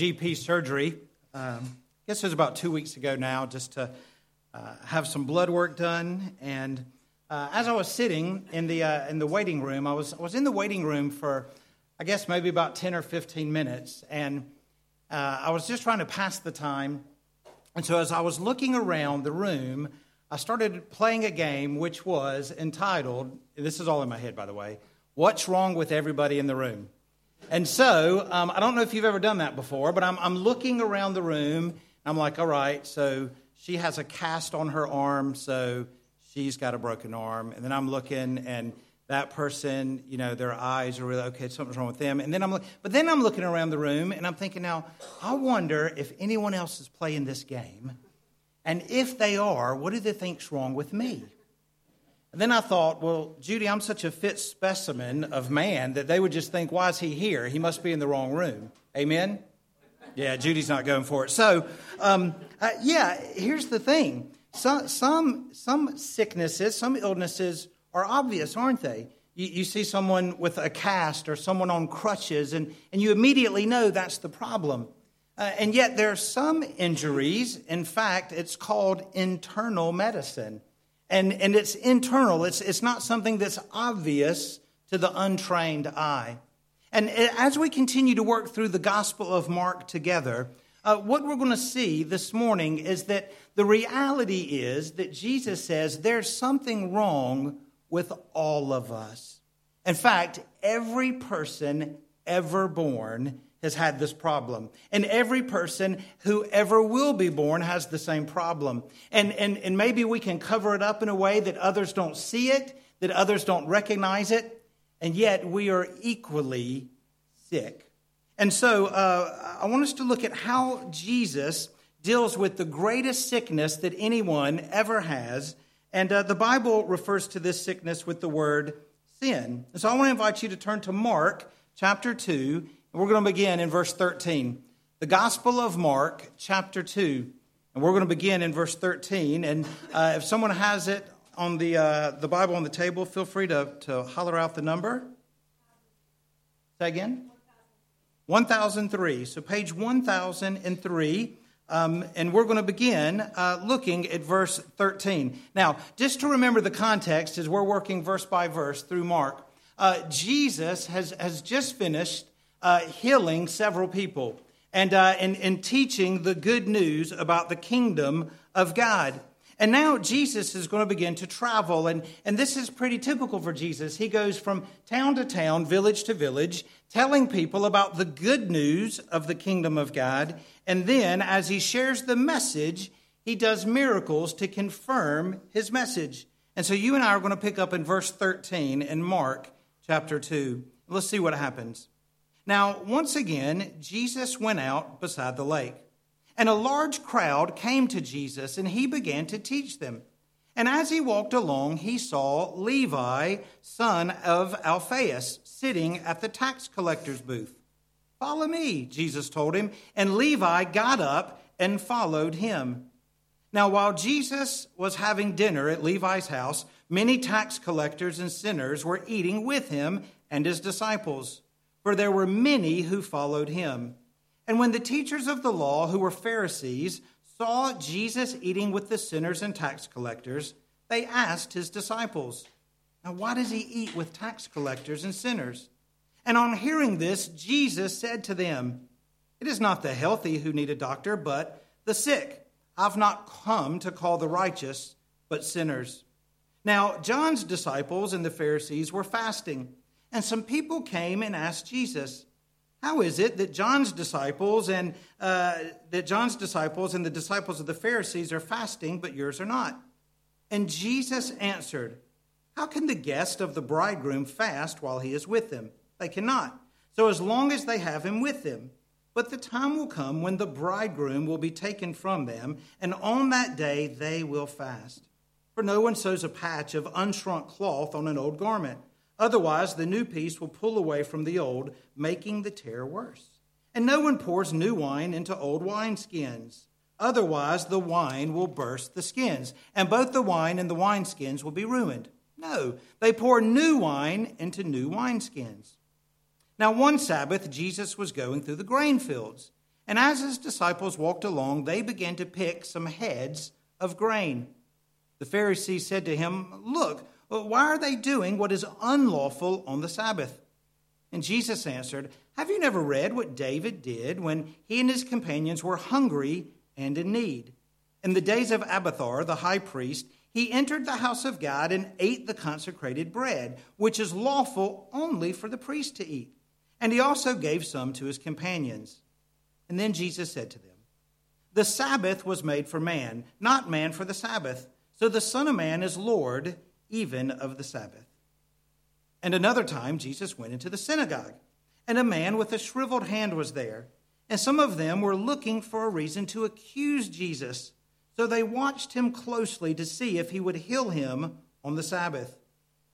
GP surgery. Um, I guess it was about two weeks ago now, just to uh, have some blood work done. And uh, as I was sitting in the uh, in the waiting room, I was I was in the waiting room for, I guess maybe about ten or fifteen minutes, and uh, I was just trying to pass the time. And so as I was looking around the room, I started playing a game which was entitled. This is all in my head, by the way. What's wrong with everybody in the room? And so, um, I don't know if you've ever done that before, but I'm, I'm looking around the room. I'm like, all right, so she has a cast on her arm, so she's got a broken arm. And then I'm looking, and that person, you know, their eyes are really okay. Something's wrong with them. And then I'm, but then I'm looking around the room, and I'm thinking, now, I wonder if anyone else is playing this game, and if they are, what do they think's wrong with me? And then I thought, well, Judy, I'm such a fit specimen of man that they would just think, why is he here? He must be in the wrong room. Amen? Yeah, Judy's not going for it. So, um, uh, yeah, here's the thing some, some, some sicknesses, some illnesses are obvious, aren't they? You, you see someone with a cast or someone on crutches, and, and you immediately know that's the problem. Uh, and yet, there are some injuries, in fact, it's called internal medicine. And, and it's internal, it's, it's not something that's obvious to the untrained eye. And as we continue to work through the Gospel of Mark together, uh, what we're going to see this morning is that the reality is that Jesus says there's something wrong with all of us. In fact, every person ever born has had this problem. And every person who ever will be born has the same problem. And, and, and maybe we can cover it up in a way that others don't see it, that others don't recognize it, and yet we are equally sick. And so uh, I want us to look at how Jesus deals with the greatest sickness that anyone ever has. And uh, the Bible refers to this sickness with the word sin. And so I want to invite you to turn to Mark chapter 2 we're going to begin in verse 13. The Gospel of Mark, chapter 2. And we're going to begin in verse 13. And uh, if someone has it on the, uh, the Bible on the table, feel free to, to holler out the number. Say again? 1003. So page 1003. Um, and we're going to begin uh, looking at verse 13. Now, just to remember the context as we're working verse by verse through Mark, uh, Jesus has, has just finished uh, healing several people and, uh, and, and teaching the good news about the kingdom of God. And now Jesus is going to begin to travel, and, and this is pretty typical for Jesus. He goes from town to town, village to village, telling people about the good news of the kingdom of God. And then, as he shares the message, he does miracles to confirm his message. And so, you and I are going to pick up in verse 13 in Mark chapter 2. Let's see what happens. Now, once again, Jesus went out beside the lake, and a large crowd came to Jesus, and he began to teach them. And as he walked along, he saw Levi, son of Alphaeus, sitting at the tax collector's booth. Follow me, Jesus told him, and Levi got up and followed him. Now, while Jesus was having dinner at Levi's house, many tax collectors and sinners were eating with him and his disciples for there were many who followed him. And when the teachers of the law, who were Pharisees, saw Jesus eating with the sinners and tax collectors, they asked his disciples, Now, why does he eat with tax collectors and sinners? And on hearing this, Jesus said to them, It is not the healthy who need a doctor, but the sick. I've not come to call the righteous, but sinners. Now, John's disciples and the Pharisees were fasting. And some people came and asked Jesus, "How is it that John's disciples and uh, that John's disciples and the disciples of the Pharisees are fasting, but yours are not?" And Jesus answered, "How can the guest of the bridegroom fast while he is with them? They cannot. So as long as they have him with them." But the time will come when the bridegroom will be taken from them, and on that day they will fast. For no one sews a patch of unshrunk cloth on an old garment. Otherwise, the new piece will pull away from the old, making the tear worse. And no one pours new wine into old wineskins. Otherwise, the wine will burst the skins, and both the wine and the wineskins will be ruined. No, they pour new wine into new wineskins. Now, one Sabbath, Jesus was going through the grain fields, And as his disciples walked along, they began to pick some heads of grain. The Pharisees said to him, Look, why are they doing what is unlawful on the Sabbath? And Jesus answered, Have you never read what David did when he and his companions were hungry and in need? In the days of Abiathar, the high priest, he entered the house of God and ate the consecrated bread, which is lawful only for the priest to eat. And he also gave some to his companions. And then Jesus said to them, The Sabbath was made for man, not man for the Sabbath. So the Son of Man is Lord even of the Sabbath. And another time, Jesus went into the synagogue, and a man with a shriveled hand was there. And some of them were looking for a reason to accuse Jesus. So they watched him closely to see if he would heal him on the Sabbath.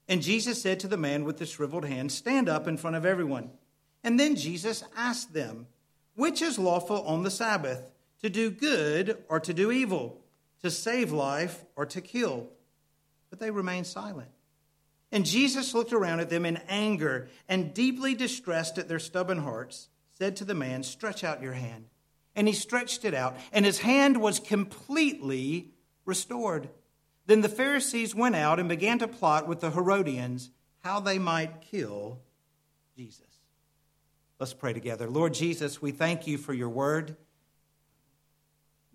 And Jesus said to the man with the shriveled hand, Stand up in front of everyone. And then Jesus asked them, which is lawful on the Sabbath, to do good or to do evil, to save life or to kill? But they remained silent. And Jesus looked around at them in anger and deeply distressed at their stubborn hearts, said to the man, Stretch out your hand. And he stretched it out, and his hand was completely restored. Then the Pharisees went out and began to plot with the Herodians how they might kill Jesus. Let's pray together. Lord Jesus, we thank you for your word.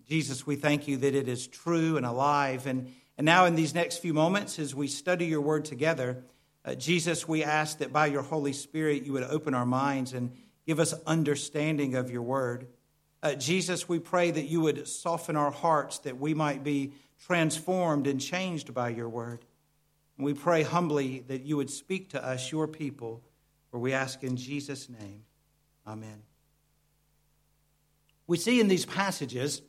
Jesus, we thank you that it is true and alive. And, and now, in these next few moments, as we study your word together, uh, Jesus, we ask that by your Holy Spirit you would open our minds and give us understanding of your word. Uh, Jesus, we pray that you would soften our hearts that we might be transformed and changed by your word. And we pray humbly that you would speak to us, your people, for we ask in Jesus' name. Amen. We see in these passages,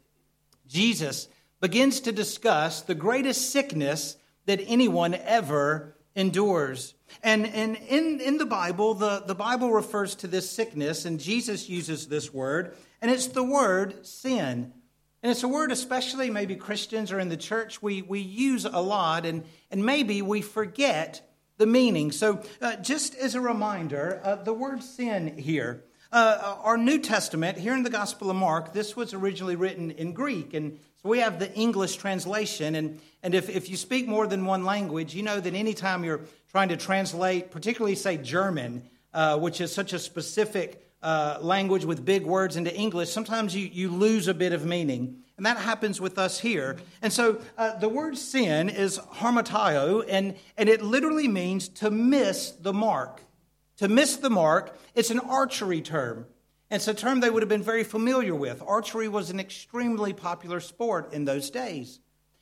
Jesus begins to discuss the greatest sickness that anyone ever endures. And, and in, in the Bible, the, the Bible refers to this sickness, and Jesus uses this word, and it's the word sin. And it's a word, especially maybe Christians or in the church, we, we use a lot, and, and maybe we forget the meaning. So, uh, just as a reminder, uh, the word sin here uh, our New Testament, here in the Gospel of Mark, this was originally written in Greek. And so we have the English translation. And, and if, if you speak more than one language, you know that anytime you're trying to translate, particularly, say, German, uh, which is such a specific uh, language with big words, into English, sometimes you, you lose a bit of meaning. And that happens with us here. And so uh, the word sin is hamartio, and, and it literally means to miss the mark. To miss the mark, it's an archery term. It's a term they would have been very familiar with. Archery was an extremely popular sport in those days.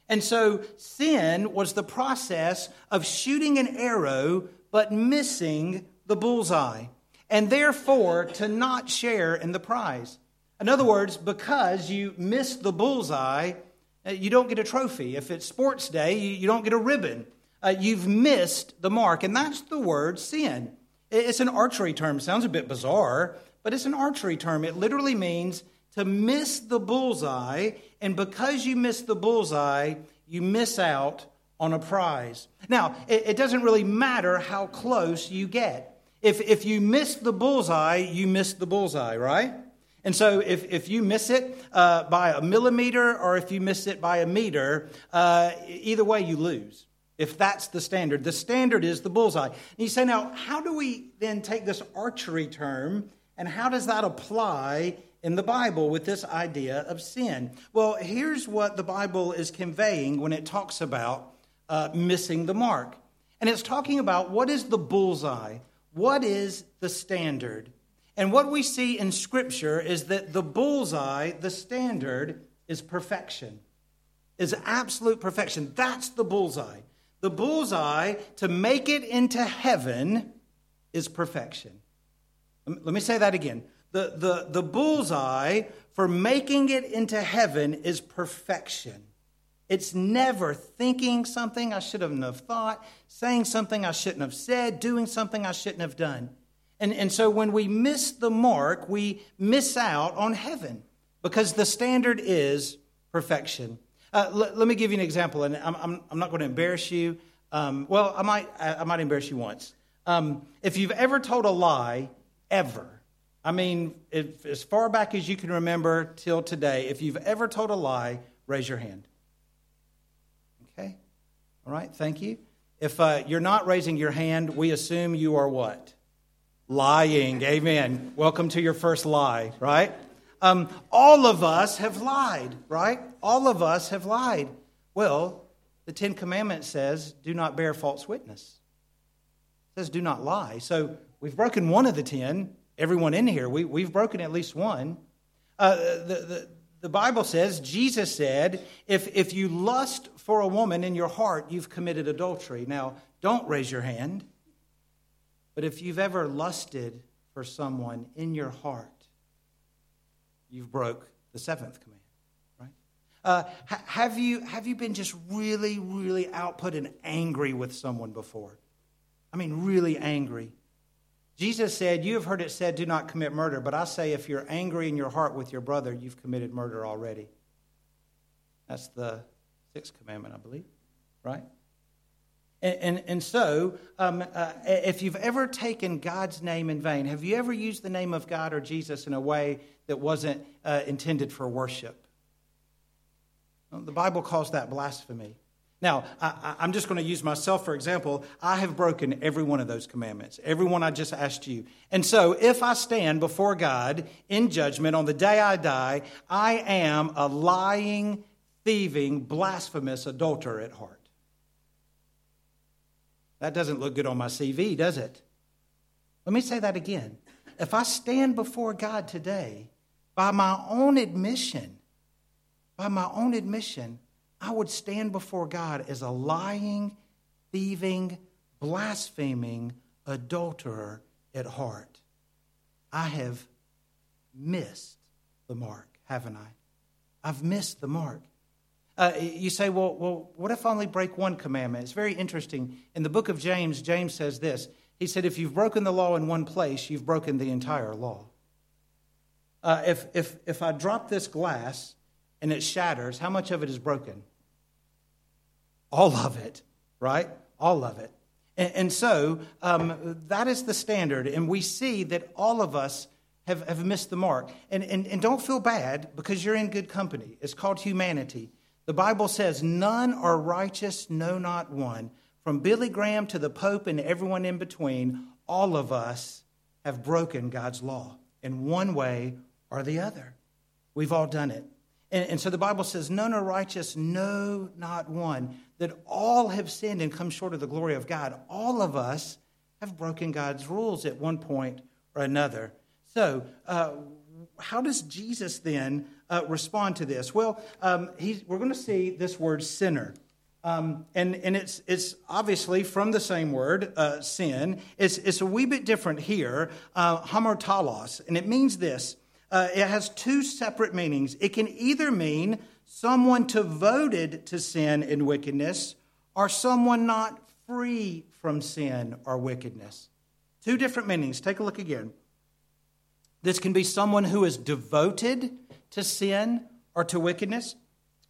And so sin was the process of shooting an arrow but missing the bullseye, and therefore to not share in the prize. In other words, because you miss the bullseye, uh, you don't get a trophy. If it's sports day, you don't get a ribbon. Uh, you've missed the mark, and that's the word sin. It's an archery term. Sounds a bit bizarre, but it's an archery term. It literally means to miss the bullseye, and because you miss the bullseye, you miss out on a prize. Now, it, it doesn't really matter how close you get. If, if you miss the bullseye, you miss the bullseye, right? And so if, if you miss it uh, by a millimeter or if you miss it by a meter, uh, either way, you lose if that's the standard. The standard is the bullseye. And you say, now, how do we then take this archery term and how does that apply in the Bible with this idea of sin? Well, here's what the Bible is conveying when it talks about uh, missing the mark. And it's talking about what is the bullseye? What is the standard? And what we see in Scripture is that the bullseye, the standard, is perfection, is absolute perfection. That's the bullseye. The bullseye to make it into heaven is perfection. Let me say that again. The, the, the bullseye for making it into heaven is perfection. It's never thinking something I shouldn't have thought, saying something I shouldn't have said, doing something I shouldn't have done. And, and so when we miss the mark, we miss out on heaven because the standard is perfection. Uh, l- let me give you an example, and I'm, I'm, I'm not going to embarrass you. Um, well, I might, I might embarrass you once. Um, if you've ever told a lie, ever, I mean, if, as far back as you can remember till today, if you've ever told a lie, raise your hand. Okay? All right, thank you. If uh, you're not raising your hand, we assume you are what? Lying. Amen. Welcome to your first lie, right? Um, all of us have lied, right? All of us have lied. Well, the Ten Commandments says, do not bear false witness. It says, do not lie. So we've broken one of the ten. Everyone in here, we, we've broken at least one. Uh, the, the, the Bible says, Jesus said, if, if you lust for a woman in your heart, you've committed adultery. Now, don't raise your hand, but if you've ever lusted for someone in your heart, you've broke the seventh command. Uh, ha- have, you, have you been just really, really output and angry with someone before? I mean, really angry. Jesus said, You have heard it said, do not commit murder. But I say, if you're angry in your heart with your brother, you've committed murder already. That's the sixth commandment, I believe, right? And, and, and so, um, uh, if you've ever taken God's name in vain, have you ever used the name of God or Jesus in a way that wasn't uh, intended for worship? The Bible calls that blasphemy. Now, I, am just going to use myself for example. I have broken every one of those commandments, every one I just asked you. And so, if I stand before God in judgment on the day I die, I am a lying, thieving, blasphemous adulterer at heart. That doesn't look good on my CV, does it? Let me say that again. If I stand before God today, by my own admission, by my own admission, I would stand before God as a lying, thieving, blaspheming adulterer at heart. I have missed the mark, haven't I? I've missed the mark. Uh, you say, well, well, what if I only break one commandment? It's very interesting. In the book of James, James says this. He said, if you've broken the law in one place, you've broken the entire law. Uh, if, if, if I drop this glass and it shatters, how much of it is broken? All of it, right? All of it. And, and so um, that is the standard. And we see that all of us have, have missed the mark. And, and, and don't feel bad because you're in good company. It's called humanity. The Bible says, None are righteous, no, not one. From Billy Graham to the Pope and everyone in between, all of us have broken God's law in one way or the other. We've all done it. And, and so the Bible says, None are righteous, no, not one. That all have sinned and come short of the glory of God. All of us have broken God's rules at one point or another. So, uh, how does Jesus then uh, respond to this? Well, um, we're going to see this word sinner. Um, and and it's, it's obviously from the same word, uh, sin. It's, it's a wee bit different here, uh, hamartalos, and it means this uh, it has two separate meanings. It can either mean someone devoted to sin and wickedness, or someone not free from sin or wickedness. Two different meanings. Take a look again. This can be someone who is devoted to sin or to wickedness,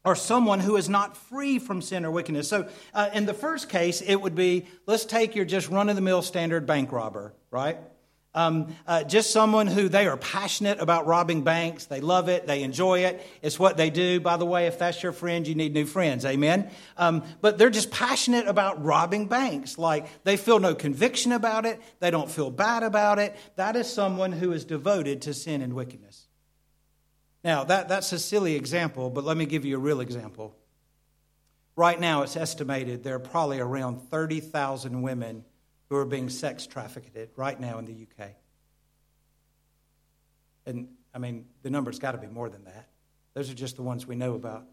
or someone who is not free from sin or wickedness. So, uh, in the first case, it would be let's take your just run of the mill standard bank robber, right? Um, uh, just someone who they are passionate about robbing banks. They love it. They enjoy it. It's what they do. By the way, if that's your friend, you need new friends. Amen. Um, but they're just passionate about robbing banks. Like they feel no conviction about it. They don't feel bad about it. That is someone who is devoted to sin and wickedness. Now, that, that's a silly example, but let me give you a real example. Right now, it's estimated there are probably around 30,000 women who are being sex trafficked right now in the UK. And I mean, the number's got to be more than that. Those are just the ones we know about.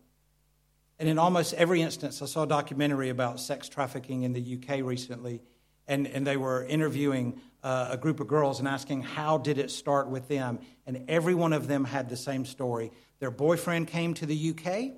And in almost every instance, I saw a documentary about sex trafficking in the UK recently, and, and they were interviewing uh, a group of girls and asking how did it start with them. And every one of them had the same story. Their boyfriend came to the UK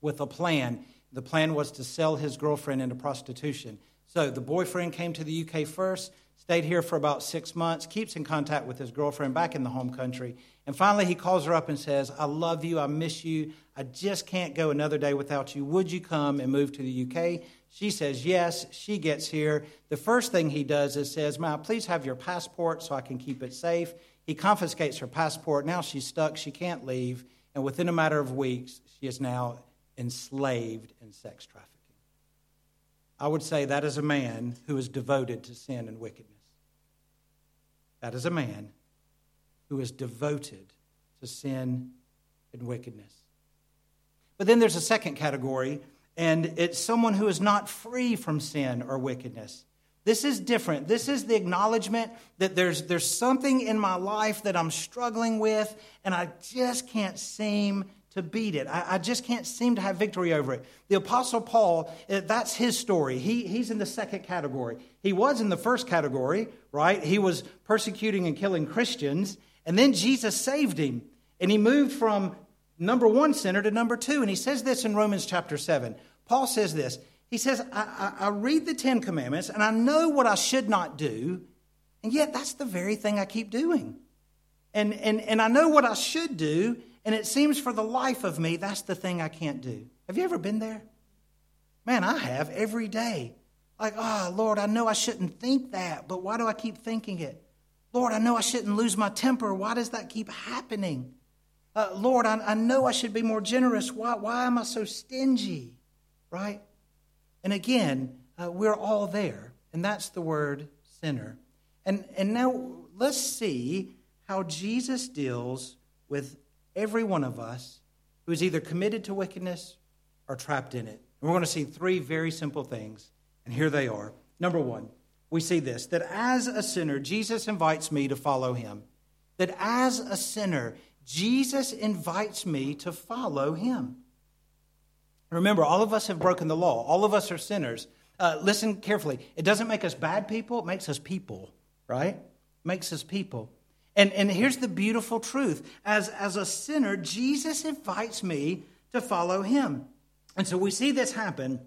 with a plan. The plan was to sell his girlfriend into prostitution. So the boyfriend came to the UK first, stayed here for about six months, keeps in contact with his girlfriend back in the home country. And finally, he calls her up and says, I love you. I miss you. I just can't go another day without you. Would you come and move to the UK? She says yes. She gets here. The first thing he does is says, "Ma, please have your passport so I can keep it safe." He confiscates her passport. Now she's stuck. She can't leave. And within a matter of weeks, she is now enslaved in sex trafficking. I would say that is a man who is devoted to sin and wickedness. That is a man who is devoted to sin and wickedness. But then there's a second category, and it's someone who is not free from sin or wickedness. This is different. This is the acknowledgement that there's, there's something in my life that I'm struggling with, and I just can't seem to beat it. I, I, just can't seem to have victory over it. The Apostle Paul, eh, that's his story. He, he's in the second category. He was in the first category, right? He was persecuting and killing Christians, and then Jesus saved him. And he moved from number one sinner to number two. And he says this in Romans chapter 7. Paul says this He says, I, I, I read the Ten Commandments, and I know what I should not do, and yet that's the very thing I keep doing. And, and, and I know what I should do, and it seems for the life of me, that's the thing I can't do. Have you ever been there? Man, I have every day. Like, oh, Lord, I know I shouldn't think that, but why do I keep thinking it? Lord, I know I shouldn't lose my temper. Why does that keep happening? Uh, Lord, I, I know I should be more generous. Why, why am I so stingy? Right? And again, uh, we're all there, and that's the word sinner. And, and now let's see how Jesus deals with every one of us who is either committed to wickedness or trapped in it. And we're going to see three very simple things, and here they are. Number one, we see this that as a sinner, Jesus invites me to follow him. That as a sinner, Jesus invites me to follow him. Remember, all of us have broken the law, all of us are sinners. Uh, listen carefully. It doesn't make us bad people, it makes us people, right? Makes us people. And, and here's the beautiful truth as, as a sinner, Jesus invites me to follow him. And so we see this happen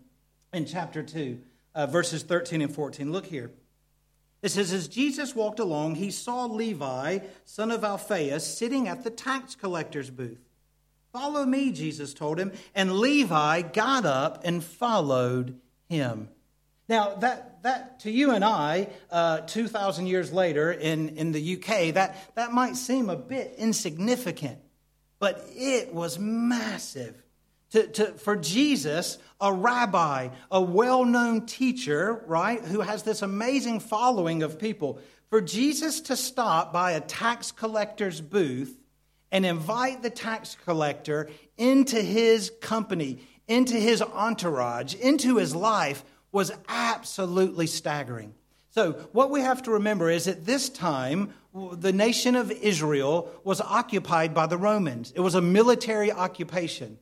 in chapter 2, uh, verses 13 and 14. Look here. It says, As Jesus walked along, he saw Levi, son of Alphaeus, sitting at the tax collector's booth. Follow me, Jesus told him. And Levi got up and followed him. Now, that, that to you and I, uh, 2,000 years later in, in the UK, that, that might seem a bit insignificant, but it was massive. To, to, for Jesus, a rabbi, a well known teacher, right, who has this amazing following of people, for Jesus to stop by a tax collector's booth and invite the tax collector into his company, into his entourage, into his life was absolutely staggering. So, what we have to remember is at this time, the nation of Israel was occupied by the Romans. It was a military occupation.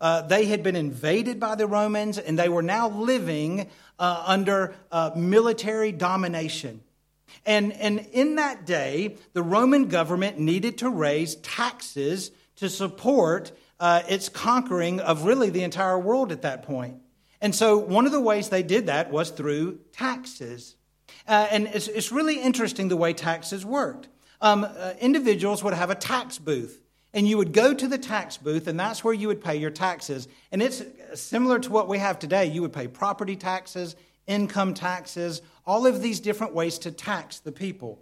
Uh, they had been invaded by the Romans and they were now living uh, under uh, military domination. And, and in that day, the Roman government needed to raise taxes to support uh, its conquering of really the entire world at that point. And so one of the ways they did that was through taxes. Uh, and it's, it's, really interesting the way taxes worked. Um, uh, individuals would have a tax booth, and you would go to the tax booth, and that's where you would pay your taxes. And it's similar to what we have today. You would pay property taxes, income taxes, all of these different ways to tax the people.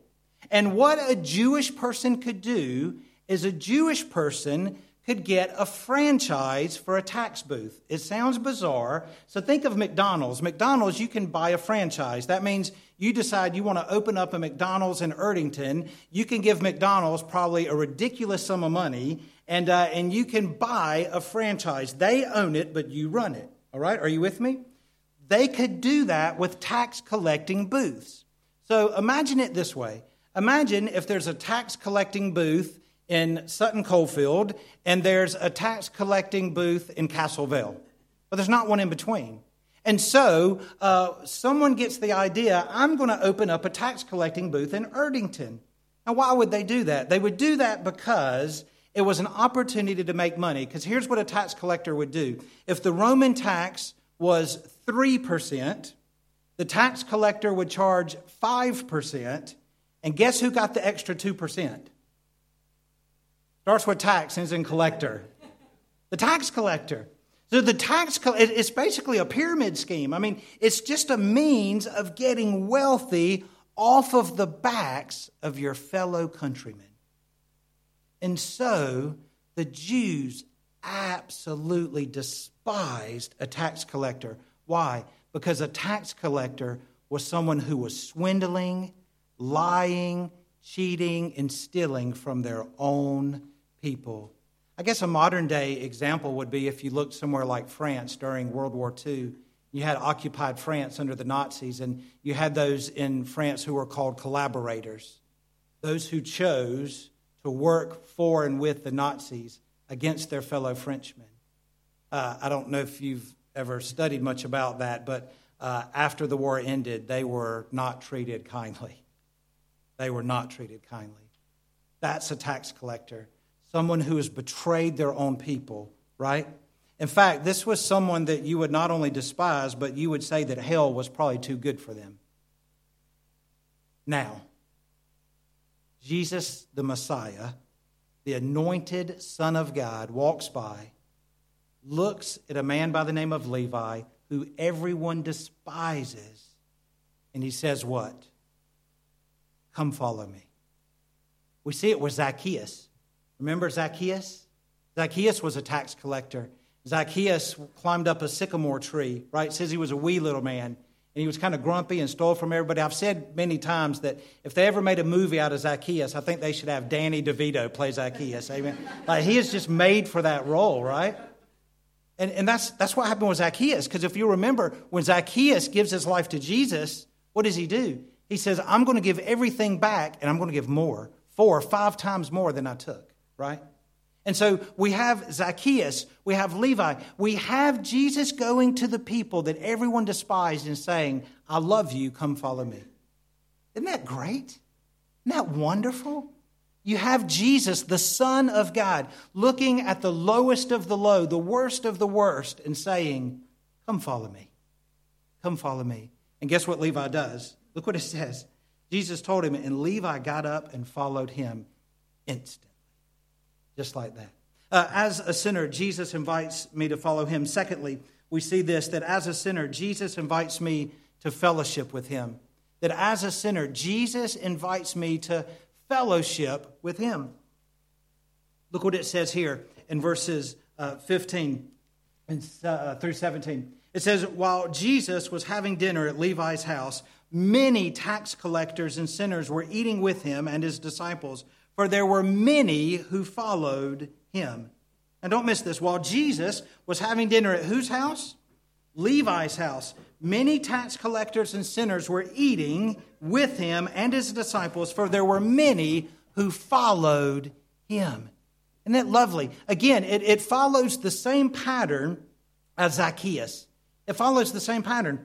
And what a Jewish person could do is a Jewish person could get a franchise for a tax booth. It sounds bizarre. So think of McDonald's. McDonald's, you can buy a franchise. That means you decide you want to open up a McDonald's in Erdington. You can give McDonald's probably a ridiculous sum of money, and, uh, and you can buy a franchise. They own it, but you run it. All right? Are you with me? They could do that with tax collecting booths. So imagine it this way. Imagine if there's a tax collecting booth in Sutton Coldfield, and there's a tax collecting booth in Castle Vale. But there's not one in between. And so uh, someone gets the idea I'm going to open up a tax collecting booth in Erdington. Now, why would they do that? They would do that because it was an opportunity to make money. Because here's what a tax collector would do if the Roman tax was 3%, the tax collector would charge 5%, and guess who got the extra 2%? Starts with tax, ends in collector. The tax collector. So the tax it's basically a pyramid scheme. I mean, it's just a means of getting wealthy off of the backs of your fellow countrymen. And so the Jews absolutely despised a tax collector. Why? Because a tax collector was someone who was swindling, lying, cheating, and stealing from their own people. I guess a modern day example would be if you looked somewhere like France during World War II. You had occupied France under the Nazis, and you had those in France who were called collaborators, those who chose to work for and with the Nazis against their fellow Frenchmen. Uh, I don't know if you've ever studied much about that, but uh, after the war ended, they were not treated kindly. They were not treated kindly. That's a tax collector, someone who has betrayed their own people, right? In fact, this was someone that you would not only despise, but you would say that hell was probably too good for them. Now, Jesus the Messiah, the anointed Son of God, walks by, looks at a man by the name of Levi, who everyone despises, and he says, What? Come follow me. We see it with Zacchaeus. Remember Zacchaeus? Zacchaeus was a tax collector. Zacchaeus climbed up a sycamore tree, right? Says he was a wee little man and he was kind of grumpy and stole from everybody. I've said many times that if they ever made a movie out of Zacchaeus, I think they should have Danny DeVito play Zacchaeus. Amen. like he is just made for that role, right? And, and that's, that's what happened with Zacchaeus. Because if you remember, when Zacchaeus gives his life to Jesus, what does he do? He says, I'm going to give everything back and I'm going to give more, four five times more than I took, right? And so we have Zacchaeus, we have Levi, we have Jesus going to the people that everyone despised and saying, I love you, come follow me. Isn't that great? Isn't that wonderful? You have Jesus, the Son of God, looking at the lowest of the low, the worst of the worst, and saying, Come follow me. Come follow me. And guess what Levi does? Look what it says. Jesus told him, and Levi got up and followed him instantly just like that. Uh, as a sinner, Jesus invites me to follow him. Secondly, we see this that as a sinner, Jesus invites me to fellowship with him. That as a sinner, Jesus invites me to fellowship with him. Look what it says here in verses uh, 15 and, uh, through 17. It says, While Jesus was having dinner at Levi's house, many tax collectors and sinners were eating with him and his disciples for there were many who followed him. And don't miss this. While Jesus was having dinner at whose house? Levi's house. Many tax collectors and sinners were eating with him and his disciples, for there were many who followed him. Isn't that lovely? Again, it, it follows the same pattern as Zacchaeus. It follows the same pattern. Do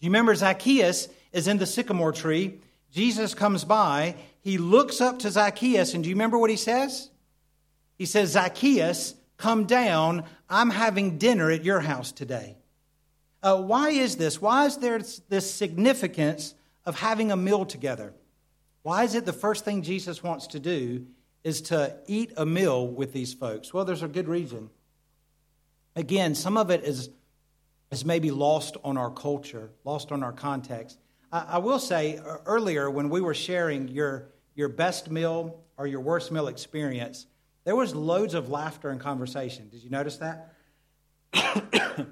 you remember Zacchaeus is in the sycamore tree? Jesus comes by he looks up to Zacchaeus, and do you remember what he says? He says, Zacchaeus, come down. I'm having dinner at your house today. Uh, why is this? Why is there this significance of having a meal together? Why is it the first thing Jesus wants to do is to eat a meal with these folks? Well, there's a good reason. Again, some of it is, is maybe lost on our culture, lost on our context. I, will say uh, earlier when we were sharing your your best meal or your worst meal experience, there was loads of laughter and conversation. Did you notice that? In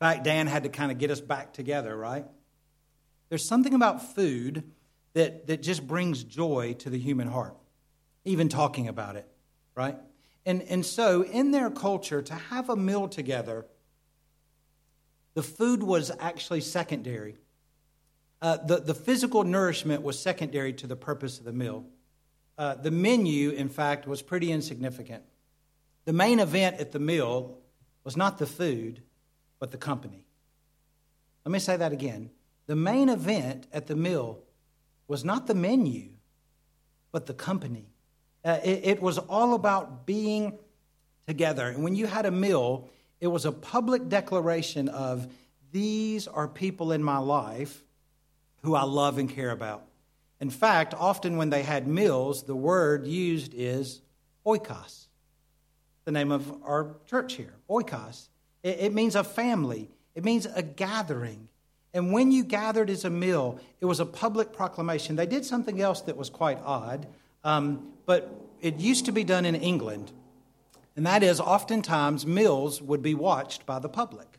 fact, Dan had to kind of get us back together, right? There's something about food that, that just brings joy to the human heart, even talking about it, right? And, and so, in their culture, to have a meal together, the food was actually secondary. Uh, the, the physical nourishment was secondary to the purpose of the meal. Uh, the menu, in fact, was pretty insignificant. The main event at the meal was not the food, but the company. Let me say that again. The main event at the meal was not the menu, but the company. Uh, it, it was all about being together. And when you had a meal, it was a public declaration of these are people in my life who I love and care about. In fact, often when they had meals, the word used is oikos, the name of our church here, oikos. It, it means a family, it means a gathering. And when you gathered as a meal, it was a public proclamation. They did something else that was quite odd, um, but it used to be done in England, and that is oftentimes meals would be watched by the public.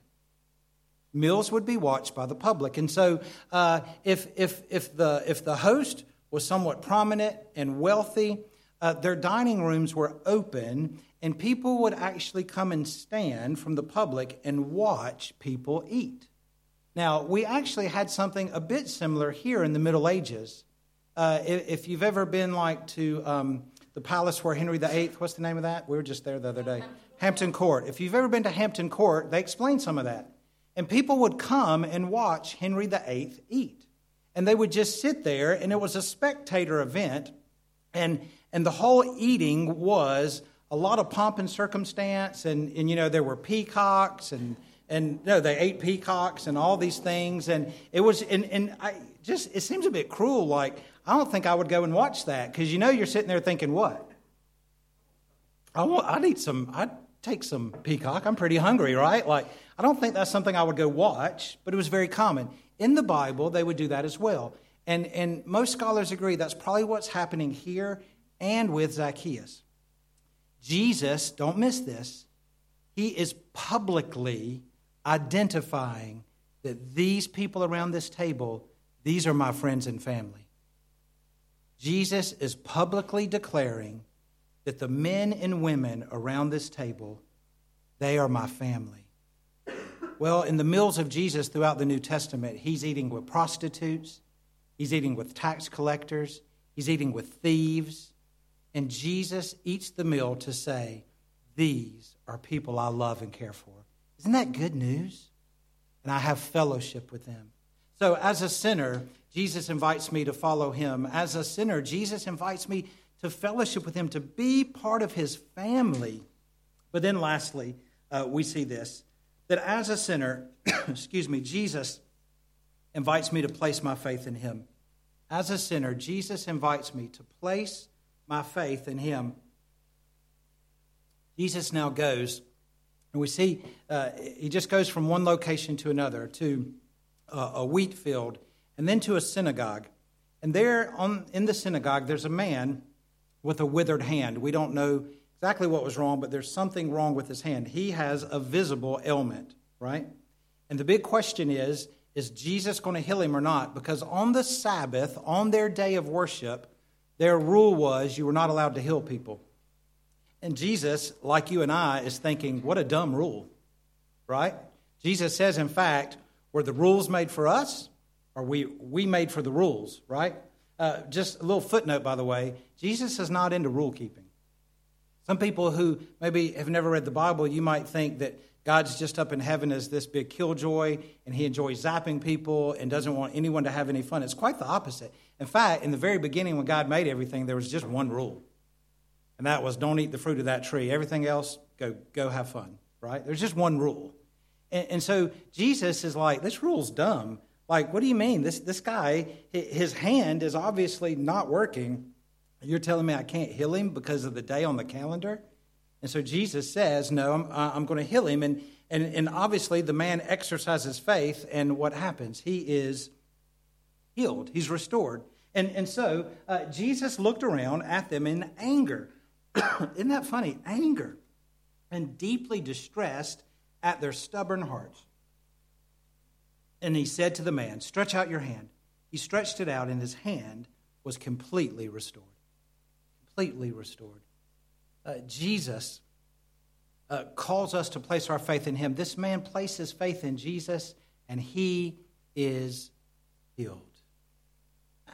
Meals would be watched by the public. And so uh, if, if, if, the, if the host was somewhat prominent and wealthy, uh, their dining rooms were open, and people would actually come and stand from the public and watch people eat. Now, we actually had something a bit similar here in the Middle Ages. Uh, if you've ever been like to um, the palace where Henry VIII, what's the name of that? We were just there the other day. Hampton Court. If you've ever been to Hampton Court, they explain some of that. And people would come and watch Henry VIII eat. And they would just sit there, and it was a spectator event. And, and the whole eating was a lot of pomp and circumstance. And, and you know, there were peacocks, and, and no, they ate peacocks and all these things. And it was, and, and I just, it seems a bit cruel. Like, I don't think I would go and watch that because you know you're sitting there thinking, what? I want, I'd eat some, I'd take some peacock. I'm pretty hungry, right? Like, I don't think that's something I would go watch, but it was very common. In the Bible, they would do that as well. And, and most scholars agree that's probably what's happening here and with Zacchaeus. Jesus, don't miss this, he is publicly identifying that these people around this table, these are my friends and family. Jesus is publicly declaring that the men and women around this table, they are my family. Well, in the meals of Jesus throughout the New Testament, he's eating with prostitutes, he's eating with tax collectors, he's eating with thieves. And Jesus eats the meal to say, These are people I love and care for. Isn't that good news? And I have fellowship with them. So, as a sinner, Jesus invites me to follow him. As a sinner, Jesus invites me to fellowship with him, to be part of his family. But then, lastly, uh, we see this that as a sinner, excuse me, Jesus invites me to place my faith in him. As a sinner, Jesus invites me to place my faith in him. Jesus now goes, and we see uh, he just goes from one location to another, to uh, a wheat field and then to a synagogue. And there on, in the synagogue, there's a man with a withered hand. We don't know exactly what was wrong, but there's something wrong with his hand. He has a visible ailment, right? And the big question is is Jesus going to heal him or not? Because on the Sabbath, on their day of worship, their rule was you were not allowed to heal people. And Jesus, like you and I, is thinking, what a dumb rule, right? Jesus says, in fact, were the rules made for us? Or we, we made for the rules, right? Uh, just a little footnote, by the way Jesus is not into rule keeping. Some people who maybe have never read the Bible, you might think that God's just up in heaven as this big killjoy and he enjoys zapping people and doesn't want anyone to have any fun. It's quite the opposite. In fact, in the very beginning, when God made everything, there was just one rule, and that was don't eat the fruit of that tree. Everything else, go, go have fun, right? There's just one rule. And, and so Jesus is like, this rule's dumb. Like, what do you mean? This, this guy, his hand is obviously not working. You're telling me I can't heal him because of the day on the calendar? And so Jesus says, No, I'm, I'm going to heal him. And, and, and obviously, the man exercises faith, and what happens? He is healed, he's restored. And, and so uh, Jesus looked around at them in anger. Isn't that funny? Anger. And deeply distressed at their stubborn hearts. And he said to the man, Stretch out your hand. He stretched it out, and his hand was completely restored. Completely restored. Uh, Jesus uh, calls us to place our faith in him. This man places faith in Jesus, and he is healed.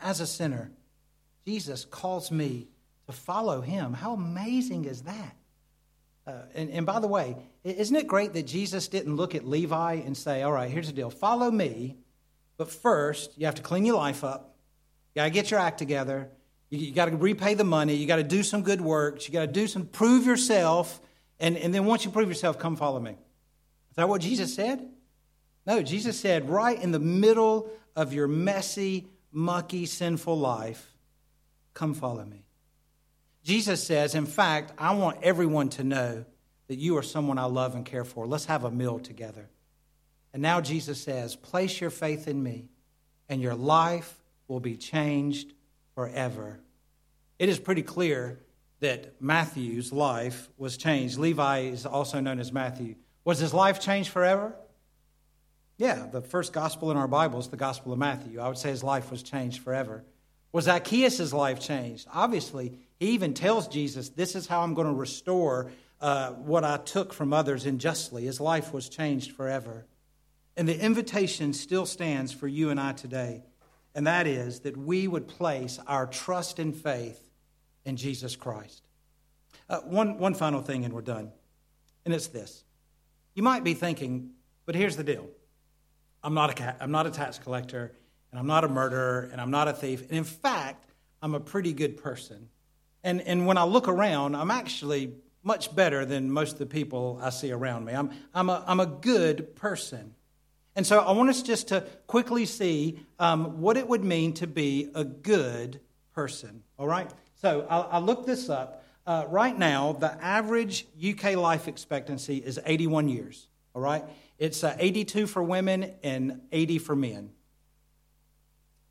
As a sinner, Jesus calls me to follow him. How amazing is that? Uh, and, and by the way, isn't it great that Jesus didn't look at Levi and say, All right, here's the deal follow me, but first you have to clean your life up, you got to get your act together, you, you got to repay the money, you got to do some good works, you got to do some, prove yourself, and, and then once you prove yourself, come follow me. Is that what Jesus said? No, Jesus said, right in the middle of your messy, mucky, sinful life, come follow me. Jesus says, in fact, I want everyone to know that you are someone I love and care for. Let's have a meal together. And now Jesus says, place your faith in me, and your life will be changed forever. It is pretty clear that Matthew's life was changed. Levi is also known as Matthew. Was his life changed forever? Yeah, the first gospel in our Bible is the Gospel of Matthew. I would say his life was changed forever. Was Zacchaeus' life changed? Obviously, he even tells Jesus, This is how I'm going to restore uh, what I took from others unjustly. His life was changed forever. And the invitation still stands for you and I today, and that is that we would place our trust and faith in Jesus Christ. Uh, one, one final thing, and we're done, and it's this. You might be thinking, but here's the deal I'm not a, I'm not a tax collector, and I'm not a murderer, and I'm not a thief. And in fact, I'm a pretty good person. And, and when I look around, I'm actually much better than most of the people I see around me. I'm, I'm, a, I'm a good person. And so I want us just to quickly see um, what it would mean to be a good person. All right? So I'll, I'll look this up. Uh, right now, the average UK life expectancy is 81 years. All right? It's uh, 82 for women and 80 for men.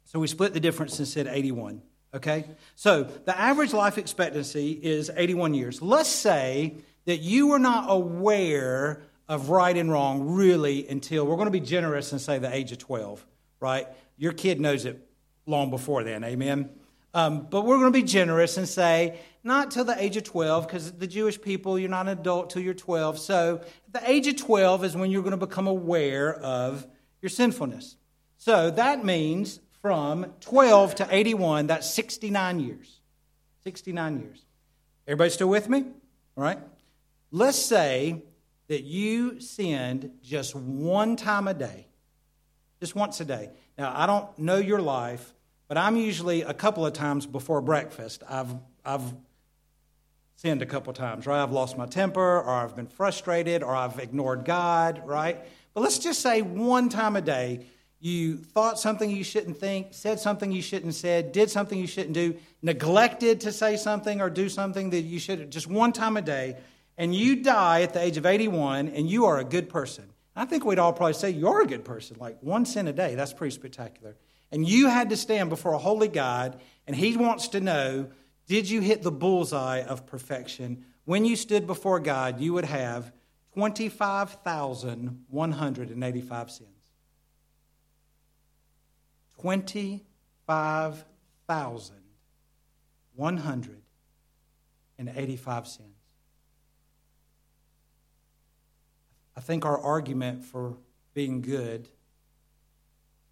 So we split the difference and said 81. Okay? So the average life expectancy is 81 years. Let's say that you were not aware of right and wrong really until we're going to be generous and say the age of 12, right? Your kid knows it long before then, amen? Um, but we're going to be generous and say not till the age of 12, because the Jewish people, you're not an adult till you're 12. So the age of 12 is when you're going to become aware of your sinfulness. So that means from 12 to 81, that's 69 years. 69 years. Everybody still with me? All right. Let's say that you sinned just one time a day, just once a day. Now, I don't know your life, but I'm usually a couple of times before breakfast. I've, I've sinned a couple of times, right? I've lost my temper, or I've been frustrated, or I've ignored God, right? But let's just say one time a day, you thought something you shouldn't think, said something you shouldn't said, did something you shouldn't do, neglected to say something or do something that you should just one time a day, and you die at the age of 81 and you are a good person. I think we'd all probably say you're a good person, like one sin a day. That's pretty spectacular. And you had to stand before a holy God, and He wants to know did you hit the bullseye of perfection? When you stood before God, you would have 25,185 sins. 25,185 sins. I think our argument for being good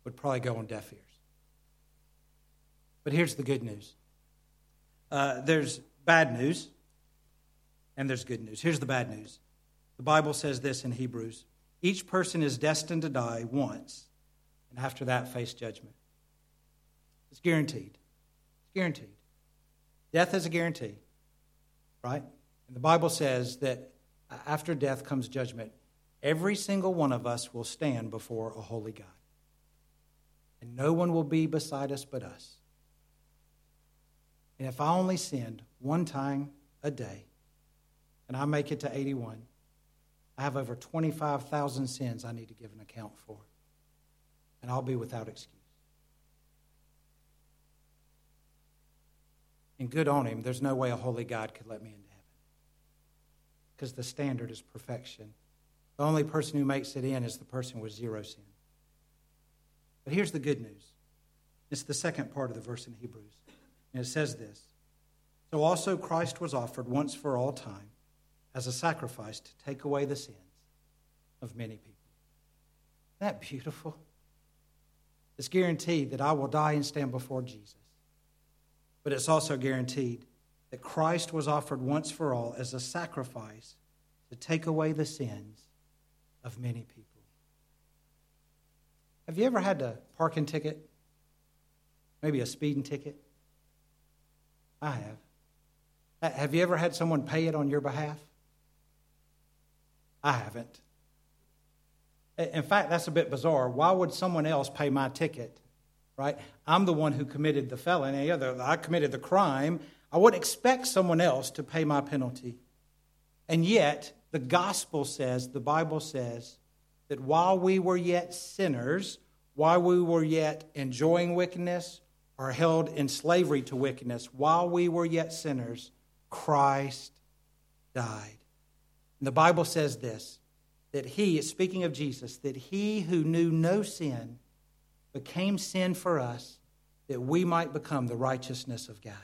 would probably go on deaf ears. But here's the good news uh, there's bad news, and there's good news. Here's the bad news the Bible says this in Hebrews each person is destined to die once, and after that, face judgment. It's guaranteed. It's guaranteed. Death is a guarantee, right? And the Bible says that after death comes judgment. Every single one of us will stand before a holy God. And no one will be beside us but us. And if I only sinned one time a day and I make it to 81, I have over 25,000 sins I need to give an account for. And I'll be without excuse. And good on him, there's no way a holy God could let me into heaven. Because the standard is perfection. The only person who makes it in is the person with zero sin. But here's the good news it's the second part of the verse in Hebrews. And it says this So also Christ was offered once for all time as a sacrifice to take away the sins of many people. Isn't that beautiful? It's guaranteed that I will die and stand before Jesus. But it's also guaranteed that Christ was offered once for all as a sacrifice to take away the sins of many people. Have you ever had a parking ticket? Maybe a speeding ticket? I have. Have you ever had someone pay it on your behalf? I haven't. In fact, that's a bit bizarre. Why would someone else pay my ticket? Right? I'm the one who committed the felony. I committed the crime. I would expect someone else to pay my penalty. And yet, the gospel says, the Bible says, that while we were yet sinners, while we were yet enjoying wickedness or held in slavery to wickedness, while we were yet sinners, Christ died. And the Bible says this that he, speaking of Jesus, that he who knew no sin became sin for us that we might become the righteousness of God.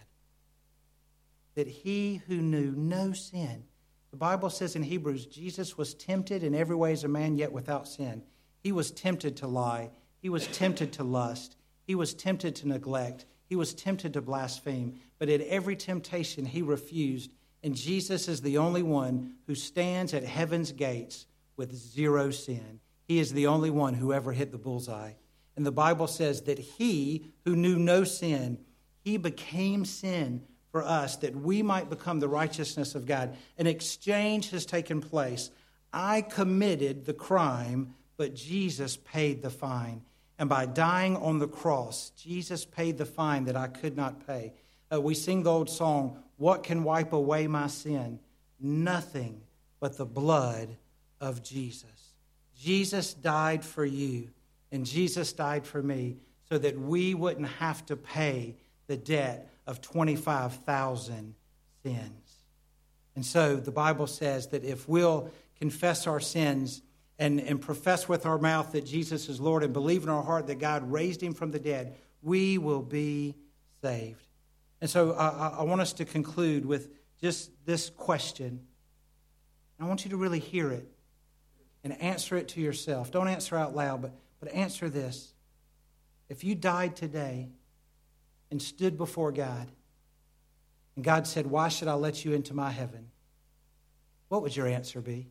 That he who knew no sin, the Bible says in Hebrews, Jesus was tempted in every way as a man, yet without sin. He was tempted to lie. He was tempted to lust. He was tempted to neglect. He was tempted to blaspheme. But at every temptation, he refused. And Jesus is the only one who stands at heaven's gates with zero sin. He is the only one who ever hit the bullseye. And the Bible says that he who knew no sin, he became sin for us that we might become the righteousness of God. An exchange has taken place. I committed the crime, but Jesus paid the fine. And by dying on the cross, Jesus paid the fine that I could not pay. Uh, we sing the old song, What can wipe away my sin? Nothing but the blood of Jesus. Jesus died for you, and Jesus died for me so that we wouldn't have to pay the debt of 25,000 sins. And so the Bible says that if we'll confess our sins and, and profess with our mouth that Jesus is Lord and believe in our heart that God raised him from the dead, we will be saved. And so I, I want us to conclude with just this question. I want you to really hear it and answer it to yourself. Don't answer out loud, but, but answer this. If you died today and stood before God, and God said, Why should I let you into my heaven? What would your answer be?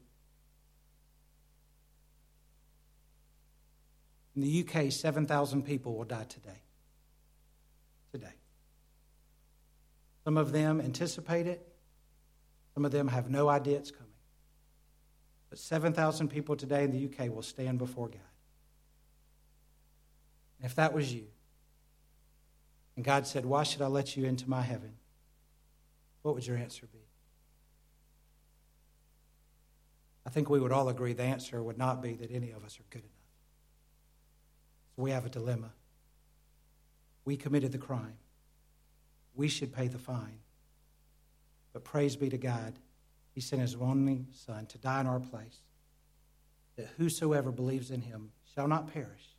In the UK, 7,000 people will die today. Today. Some of them anticipate it, some of them have no idea it's coming. But 7,000 people today in the UK will stand before God. And if that was you, and God said, Why should I let you into my heaven? What would your answer be? I think we would all agree the answer would not be that any of us are good enough. We have a dilemma. We committed the crime. We should pay the fine. But praise be to God he sent his only Son to die in our place, that whosoever believes in him shall not perish,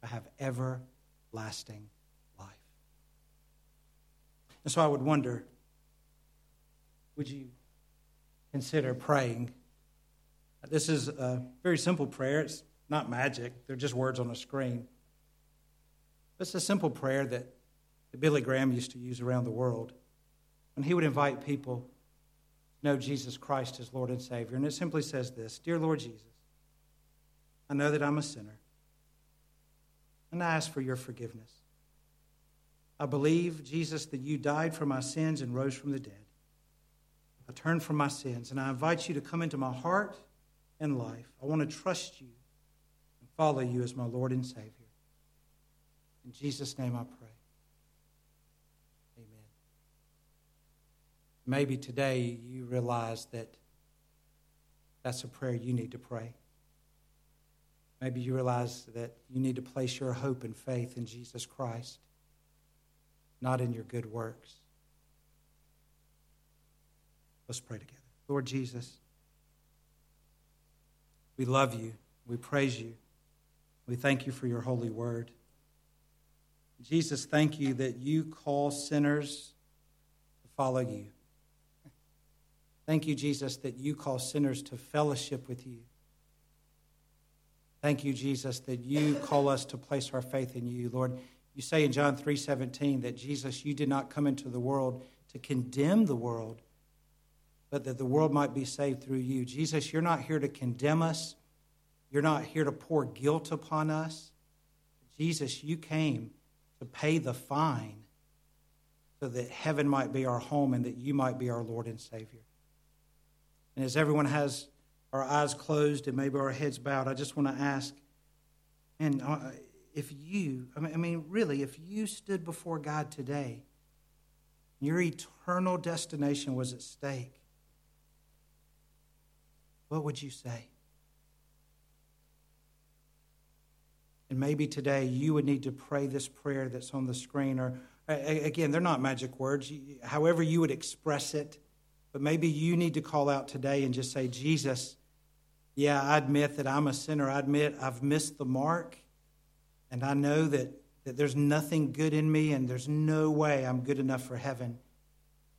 but have everlasting life. And so I would wonder would you consider praying? This is a very simple prayer. It's not magic, they're just words on a screen. It's a simple prayer that, Billy Graham used to use around the world. When he would invite people know Jesus Christ as Lord and Savior. And it simply says this Dear Lord Jesus, I know that I'm a sinner, and I ask for your forgiveness. I believe, Jesus, that you died for my sins and rose from the dead. I turn from my sins, and I invite you to come into my heart and life. I want to trust you and follow you as my Lord and Savior. In Jesus' name I pray. Amen. Maybe today you realize that that's a prayer you need to pray. Maybe you realize that you need to place your hope and faith in Jesus Christ, not in your good works. Let's pray together. Lord Jesus, we love you. We praise you. We thank you for your holy word. Jesus, thank you that you call sinners to follow you. Thank you, Jesus, that you call sinners to fellowship with you. Thank you, Jesus, that you call us to place our faith in you. Lord, you say in John 3:17 that Jesus, you did not come into the world to condemn the world, but that the world might be saved through you. Jesus, you're not here to condemn us. You're not here to pour guilt upon us. Jesus, you came to pay the fine so that heaven might be our home and that you might be our Lord and Savior. And as everyone has our eyes closed and maybe our heads bowed, I just want to ask, and uh, if you, I mean, I mean, really, if you stood before God today, your eternal destination was at stake, what would you say? And maybe today you would need to pray this prayer that's on the screen. Or again, they're not magic words. However, you would express it But maybe you need to call out today and just say, Jesus, yeah, I admit that I'm a sinner. I admit I've missed the mark. And I know that, that there's nothing good in me and there's no way I'm good enough for heaven.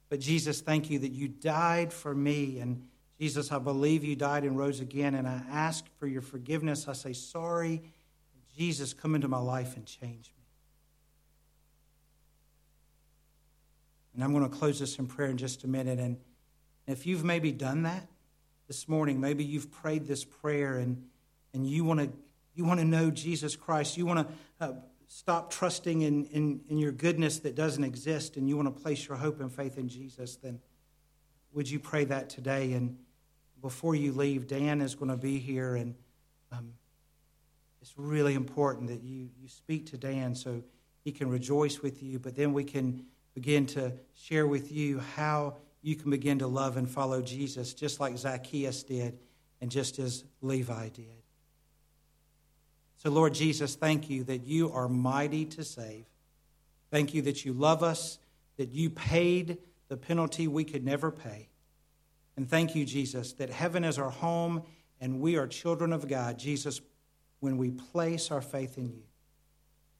But Jesus, thank you that you died for me. And Jesus, I believe you died and rose again. And I ask for your forgiveness. I say, sorry. Jesus, come into my life and change me. And I'm going to close this in prayer in just a minute. And if you've maybe done that this morning, maybe you've prayed this prayer and, and you want to you want to know Jesus Christ, you want to uh, stop trusting in, in, in your goodness that doesn't exist, and you want to place your hope and faith in Jesus, then would you pray that today? And before you leave, Dan is going to be here, and um, it's really important that you, you speak to Dan so he can rejoice with you, but then we can begin to share with you how you can begin to love and follow Jesus, just like Zacchaeus did and just as Levi did. So, Lord Jesus, thank you that you are mighty to save. Thank you that you love us, that you paid the penalty we could never pay. And thank you, Jesus, that heaven is our home and we are children of God, Jesus, when we place our faith in you.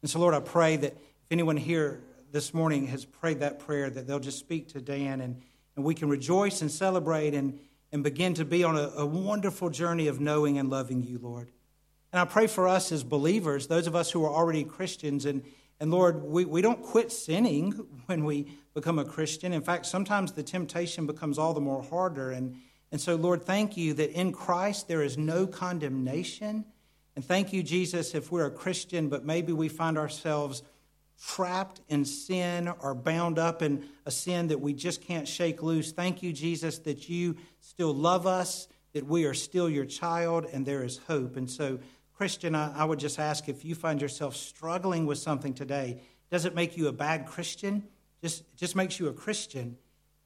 And so, Lord, I pray that if anyone here this morning has prayed that prayer, that they'll just speak to Dan and, and we can rejoice and celebrate and, and begin to be on a, a wonderful journey of knowing and loving you, Lord. And I pray for us as believers, those of us who are already Christians, and, and Lord, we, we don't quit sinning when we become a Christian. In fact, sometimes the temptation becomes all the more harder. And, and so, Lord, thank you that in Christ there is no condemnation. And thank you, Jesus, if we're a Christian, but maybe we find ourselves trapped in sin or bound up in a sin that we just can't shake loose. Thank you, Jesus, that you still love us, that we are still your child, and there is hope. And so, Christian, I, I would just ask if you find yourself struggling with something today, does it make you a bad Christian? Just, just makes you a Christian.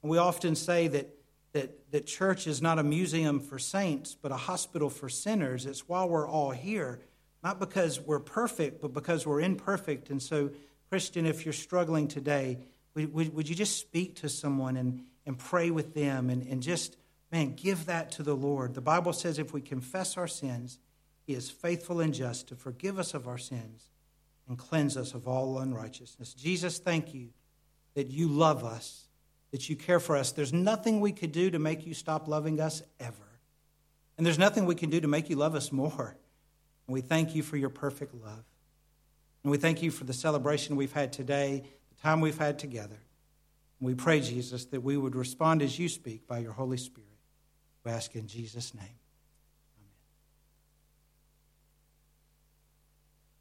And we often say that, that, that church is not a museum for saints, but a hospital for sinners. It's why we're all here, not because we're perfect, but because we're imperfect. And so, Christian, if you're struggling today, would, would, would you just speak to someone and, and pray with them and, and just, man, give that to the Lord? The Bible says if we confess our sins, he is faithful and just to forgive us of our sins and cleanse us of all unrighteousness. Jesus, thank you that you love us, that you care for us. There's nothing we could do to make you stop loving us ever. And there's nothing we can do to make you love us more. And we thank you for your perfect love. And we thank you for the celebration we've had today, the time we've had together. And we pray, Jesus, that we would respond as you speak by your Holy Spirit. We ask in Jesus' name.